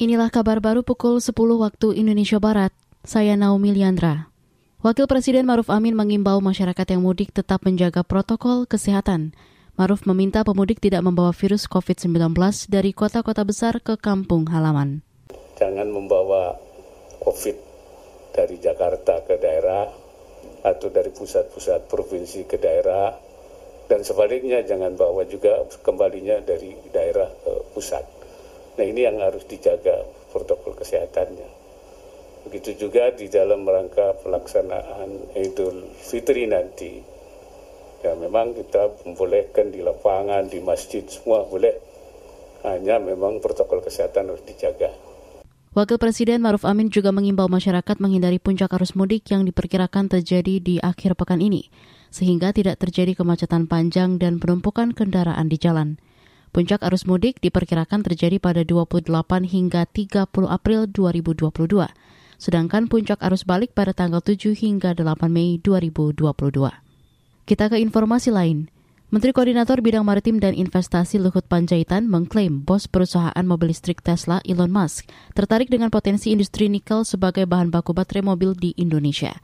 Inilah kabar baru pukul 10 waktu Indonesia Barat. Saya Naomi Liandra. Wakil Presiden Maruf Amin mengimbau masyarakat yang mudik tetap menjaga protokol kesehatan. Maruf meminta pemudik tidak membawa virus COVID-19 dari kota-kota besar ke kampung halaman. Jangan membawa COVID dari Jakarta ke daerah atau dari pusat-pusat provinsi ke daerah dan sebaliknya jangan bawa juga kembalinya dari daerah ke pusat. Nah ini yang harus dijaga protokol kesehatannya. Begitu juga di dalam rangka pelaksanaan Idul Fitri nanti. Ya memang kita membolehkan di lapangan, di masjid semua boleh. Hanya memang protokol kesehatan harus dijaga. Wakil Presiden Maruf Amin juga mengimbau masyarakat menghindari puncak arus mudik yang diperkirakan terjadi di akhir pekan ini, sehingga tidak terjadi kemacetan panjang dan penumpukan kendaraan di jalan. Puncak arus mudik diperkirakan terjadi pada 28 hingga 30 April 2022, sedangkan puncak arus balik pada tanggal 7 hingga 8 Mei 2022. Kita ke informasi lain. Menteri Koordinator Bidang Maritim dan Investasi Luhut Panjaitan mengklaim bos perusahaan mobil listrik Tesla Elon Musk tertarik dengan potensi industri nikel sebagai bahan baku baterai mobil di Indonesia.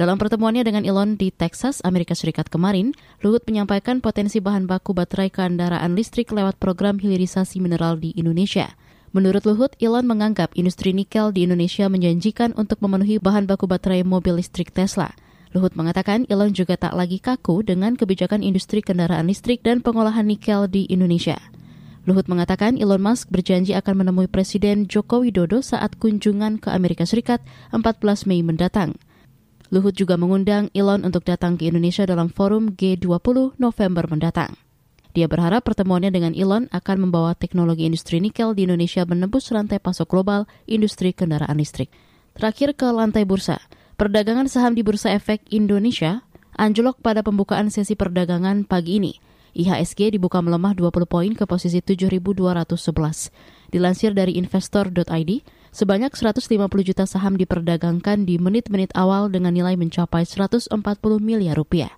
Dalam pertemuannya dengan Elon di Texas, Amerika Serikat kemarin, Luhut menyampaikan potensi bahan baku baterai kendaraan listrik lewat program hilirisasi mineral di Indonesia. Menurut Luhut, Elon menganggap industri nikel di Indonesia menjanjikan untuk memenuhi bahan baku baterai mobil listrik Tesla. Luhut mengatakan Elon juga tak lagi kaku dengan kebijakan industri kendaraan listrik dan pengolahan nikel di Indonesia. Luhut mengatakan Elon Musk berjanji akan menemui Presiden Joko Widodo saat kunjungan ke Amerika Serikat 14 Mei mendatang. Luhut juga mengundang Elon untuk datang ke Indonesia dalam forum G20 November mendatang. Dia berharap pertemuannya dengan Elon akan membawa teknologi industri nikel di Indonesia menembus rantai pasok global industri kendaraan listrik. Terakhir ke lantai bursa. Perdagangan saham di Bursa Efek Indonesia anjlok pada pembukaan sesi perdagangan pagi ini. IHSG dibuka melemah 20 poin ke posisi 7.211. Dilansir dari investor.id, Sebanyak 150 juta saham diperdagangkan di menit-menit awal dengan nilai mencapai 140 miliar rupiah.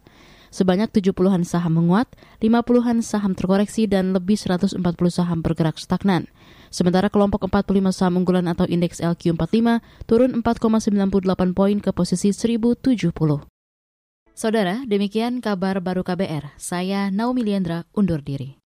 Sebanyak 70-an saham menguat, 50-an saham terkoreksi, dan lebih 140 saham bergerak stagnan. Sementara kelompok 45 saham unggulan atau indeks LQ45 turun 4,98 poin ke posisi 1070. Saudara, demikian kabar baru KBR. Saya Naomi Liandra undur diri.